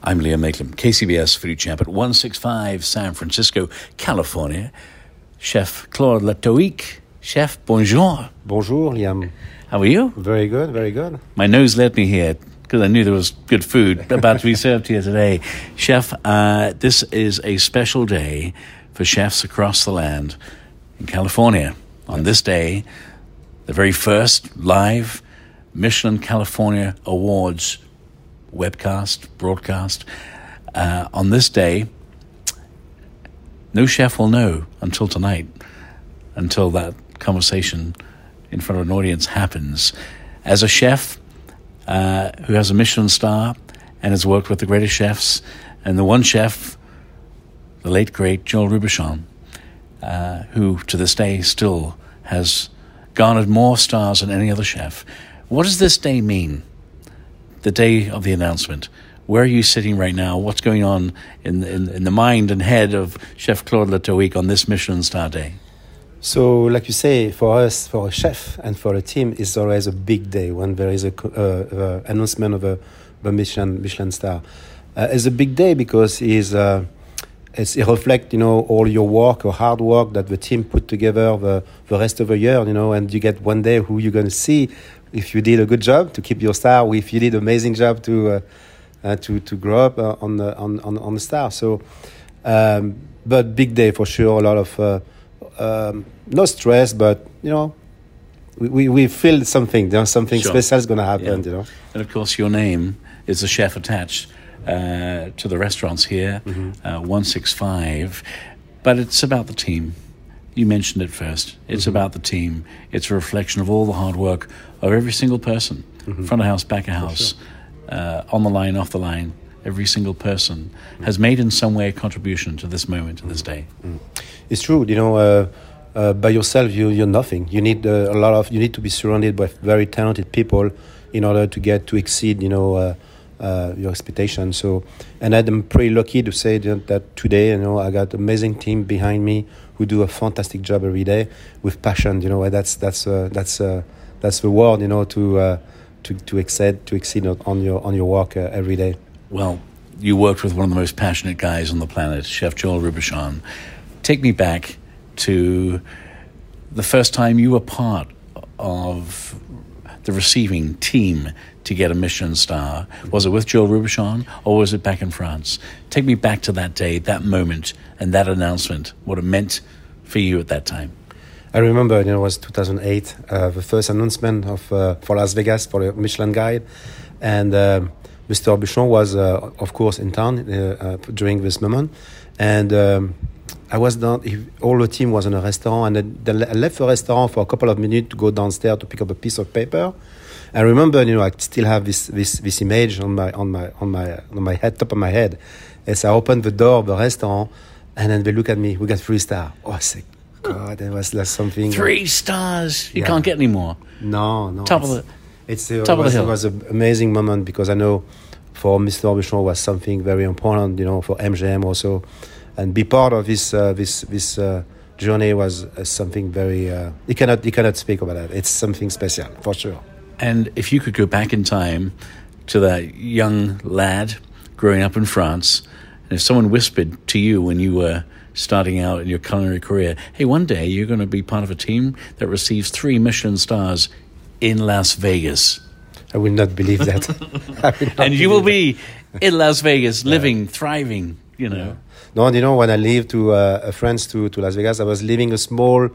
I'm Liam Mayclem, KCBS Food Champ at 165 San Francisco, California. Chef Claude Le Tohic. Chef, bonjour. Bonjour, Liam. How are you? Very good, very good. My nose led me here because I knew there was good food about to be served here today. Chef, uh, this is a special day for chefs across the land in California. On this day, the very first live Michelin California Awards webcast, broadcast. Uh, on this day, no chef will know until tonight, until that conversation in front of an audience happens. As a chef uh, who has a Michelin star and has worked with the greatest chefs, and the one chef, the late great Joel Robuchon, uh, who to this day still has garnered more stars than any other chef. What does this day mean? The day of the announcement. Where are you sitting right now? What's going on in, in, in the mind and head of Chef Claude Le Tohic on this Michelin star day? So, like you say, for us, for a chef and for a team, it's always a big day when there is a uh, uh, announcement of a, a Michelin Michelin star. Uh, it's a big day because it's, it's, it reflects, you know, all your work or hard work that the team put together the, the rest of the year, you know, and you get one day who you're going to see if you did a good job to keep your star, or if you did an amazing job to uh, uh, to to grow up uh, on the on, on on the star. So, um, but big day for sure. A lot of uh, um, no stress, but you know, we, we, we feel something. There's something Sure. special is going to happen. Yeah. You know. And of course, your name is the chef attached uh, to the restaurants here, uh, 165. But it's about the team. You mentioned it first. It's about the team. It's a reflection of all the hard work of every single person, front of house, back of house, uh, on the line, off the line. Every single person has made in some way a contribution to this moment, to this day. It's true. You know, uh, uh, by yourself, you you're nothing. You need uh, a lot of. You need to be surrounded by very talented people in order to get to exceed. You know. Uh, your expectations. So, and I'm pretty lucky to say that, that today, you know, I got amazing team behind me who do a fantastic job every day with passion. You know, that's that's uh, that's uh, that's the word. You know, to uh, to to exceed to exceed on- your on your work uh, every day. Well, you worked with one of the most passionate guys on the planet, Chef Joel Robuchon. Take me back to the first time you were part of the receiving team to get a Michelin star. Was it with Joel Robuchon or was it back in France? Take me back to that day, that moment, and that announcement, what it meant for you at that time. I remember, you know, it was 2008, uh, the first announcement of uh, for Las Vegas for the Michelin Guide, and um Mr. Robuchon was, uh, of course, in town uh, uh, during this moment, and um, I was down. All the team was in a restaurant, and I left the restaurant for a couple of minutes to go downstairs to pick up a piece of paper. I remember, you know, I still have this this this image on my on my on my on my head, top of my head, as I opened the door of the restaurant, and then they look at me. We got three star. Oh, I God, that was like something. Three stars. You Yeah. can't get any more. No, no. Top of the- It's uh, top of the it was, hill. It was an amazing moment because I know for Mr. Robuchon was something very important, you know, for MGM also, and be part of this uh, this this uh, journey was uh, something very. Uh, you cannot you cannot speak about that. It's something special for sure. And if you could go back in time to that young lad growing up in France, and if someone whispered to you when you were starting out in your culinary career, hey, one day you're going to be part of a team that receives three Michelin stars in Las Vegas. I will not believe that. Not And you will believe be in Las Vegas, living, thriving, you know. No, you know, when I lived to uh, France to, to Las Vegas, I was living a small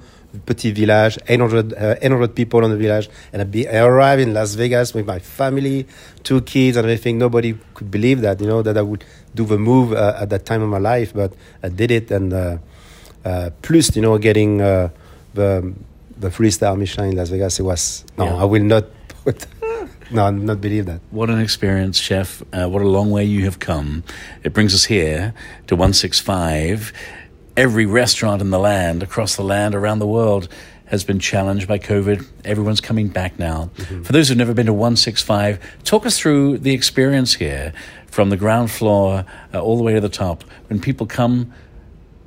petit village, 800, uh, 800 people on the village, and I, be, I arrived in Las Vegas with my family, two kids, and everything. Nobody could believe that, you know, that I would do the move uh, at that time of my life, but I did it, and uh, uh, plus, you know, getting uh, the the three star Michelin in Las Vegas, it was no, Yeah. I will not put No, I'm not believe that. What an experience, chef! Uh, what a long way you have come. It brings us here to one six five. Every restaurant in the land, across the land, around the world, has been challenged by COVID. Everyone's coming back now. Mm-hmm. For those who've never been to 165, talk us through the experience here from the ground floor uh, all the way to the top. When people come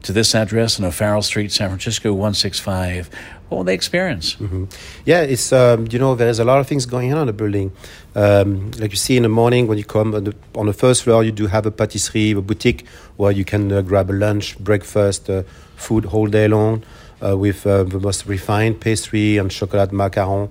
to this address on O'Farrell Street, San Francisco 165, what will they experience? Mm-hmm. Yeah, it's um, you know there's a lot of things going on in the building. Um, like you see in the morning when you come on the, on the, first floor, you do have a patisserie, a boutique where you can uh, grab a lunch, breakfast, uh, food all day long uh, with uh, the most refined pastry and chocolate macaron.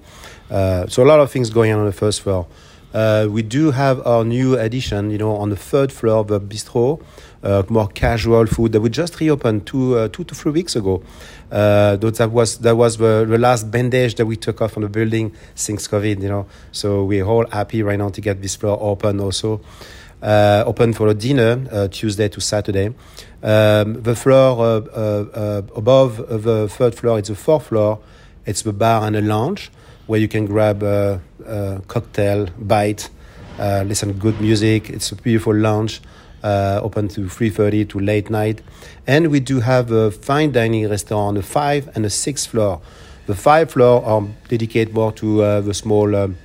Uh, so a lot of things going on on the first floor. Uh, we do have our new addition, you know, on the third floor, of the bistro, uh, more casual food that we just reopened two, uh, two to three weeks ago. that was that was the, the, last bandage that we took off on the building since COVID, you know. So we're all happy right now to get this floor open also. open for a dinner Tuesday to Saturday. Um, the floor uh, uh, uh, above the third floor, it's the fourth floor. It's the bar and a lounge where you can grab a, a cocktail, bite, listen to good music. It's a beautiful lounge. Uh, open to 3.30 to late night. And we do have a fine dining restaurant on the five and the sixth floor. The five floor are dedicated more to uh, the small um,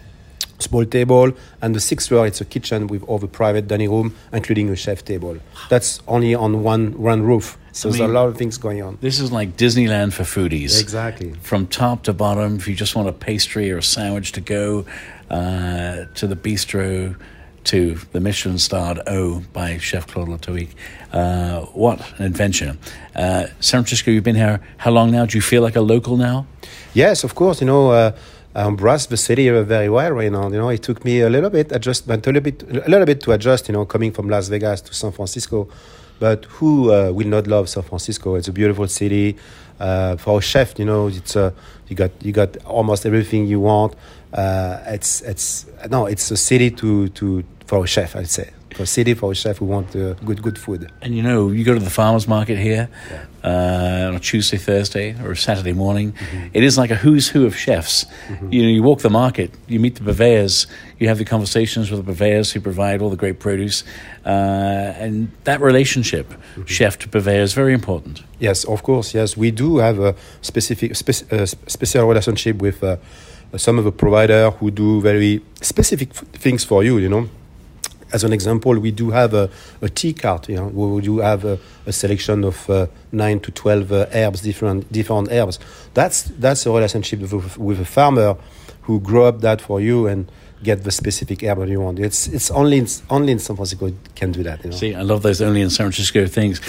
small table, and the sixth floor it's a kitchen with all the private dining room, including a chef table. That's only on one one roof. So I mean, there's a lot of things going on. This is like Disneyland for foodies. Exactly. From top to bottom, if you just want a pastry or a sandwich to go, uh, to the bistro, to the Michelin starred O by Chef Claude Le Tohic. Uh, what an adventure. Uh, San Francisco, you've been here how long now? Do you feel like a local now? Yes, of course. You know, I embrace the city very well right now. You know, it took me a little bit adjustment, a little bit, a little bit to adjust. You know, coming from Las Vegas to San Francisco, but who uh, will not love San Francisco? It's a beautiful city. Uh, for a chef, you know, it's uh, you got you got almost everything you want. Uh, it's it's no, it's a city to to for a chef, I'd say for city for a chef who want uh, good good food. And you know, you go to the farmers market here yeah. Uh, on a Tuesday, Thursday, or a Saturday morning. Mm-hmm. It is like a who's who of chefs. Mm-hmm. You know, you walk the market, you meet the purveyors, you have the conversations with the purveyors who provide all the great produce, uh, and that relationship, mm-hmm. chef to purveyor, is very important. Yes, of course. Yes, we do have a specific spe- uh, special relationship with. Uh, some of the provider who do very specific f- things for you, you know as an example, we do have a, a tea cart. You know, we do have a, a selection of uh, nine to twelve uh, herbs, different different herbs. That's that's a relationship with, with a farmer who grow up that for you and get the specific herb that you want. It's it's only in, only in San Francisco can do that. You know? See, I love those only in San Francisco things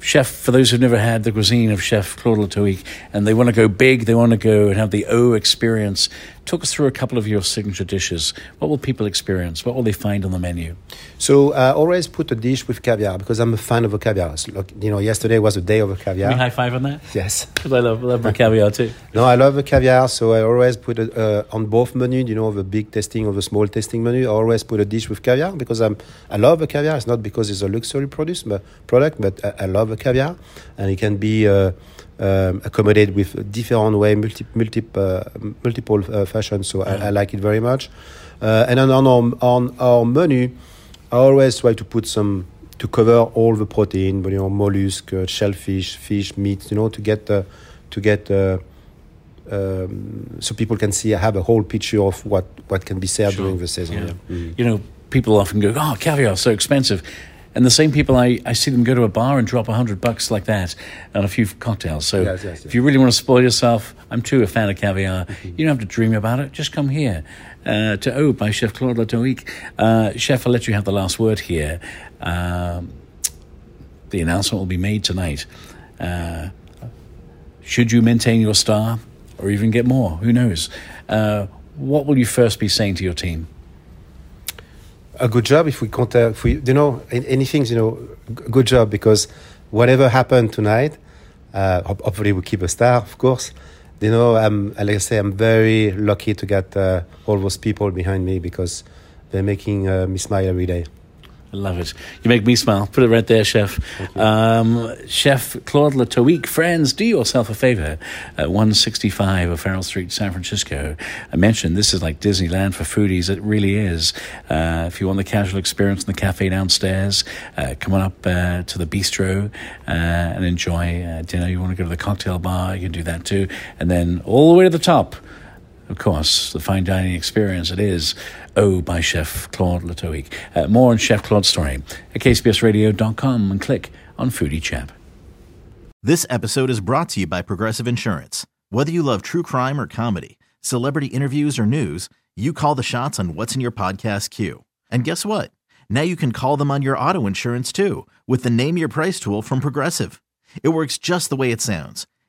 chef, for those who've never had the cuisine of Chef Claude Le Tohic, and they want to go big, they want to go and have the O experience. Talk us through a couple of your signature dishes. What will people experience? What will they find on the menu? So I uh, always put a dish with caviar because I'm a fan of a caviar. So, look, you know, yesterday was a day of a caviar. High five on that? Yes, because I love, love my caviar too. no, I love the caviar, so I always put it uh, on both menu. You know, the big tasting or the small tasting menu. I always put a dish with caviar because I'm I love the caviar. It's not because it's a luxury produce, but product, but I, I love the caviar, and it can be. Uh, um, accommodated with different way, multi, multi, uh, multiple uh, fashion. So yeah. I, I, like it very much. Uh, and on our, on our menu, I always try to put some to cover all the protein, you know, mollusk, uh, shellfish, fish, meat, you know, to get uh, to get uh, um, so people can see I have a whole picture of what what can be served sure. during the season. Yeah. Yeah. Mm. You know, people often go, "Oh, caviar so expensive." And the same people, I, I see them go to a bar and drop a hundred bucks like that on a few cocktails. So yes, yes, yes. if you really want to spoil yourself, I'm too a fan of caviar. Mm-hmm. You don't have to dream about it. Just come here uh, to O by Chef Claude Le Tohic. Uh, Chef, I'll let you have the last word here. Um, the announcement will be made tonight. Uh, should you maintain your star or even get more? Who knows? Uh, what will you first be saying to your team? A good job if we uh, if we, you know, anything, you know, good job because whatever happened tonight, uh, hopefully we keep a star, of course. You know, I'm, like I say, I'm very lucky to get uh, all those people behind me because they're making uh, me smile every day. I love it. You make me smile. Put it right there, Chef. Um, Chef Claude Le Tohic, friends, do yourself a favor at 165 O'Farrell Street, San Francisco. I mentioned this is like Disneyland for foodies. It really is. Uh, if you want the casual experience in the cafe downstairs, uh, come on up uh, to the bistro uh, and enjoy uh, dinner. You want to go to the cocktail bar, you can do that too. And then all the way to the top of course, the fine dining experience it is. Oh, by Chef Claude Le Tohic. Uh, more on Chef Claude's story at kcbsradio.com and click on Foodie Chap. This episode is brought to you by Progressive Insurance. Whether you love true crime or comedy, celebrity interviews or news, you call the shots on what's in your podcast queue. And guess what? Now you can call them on your auto insurance too with the Name Your Price tool from Progressive. It works just the way it sounds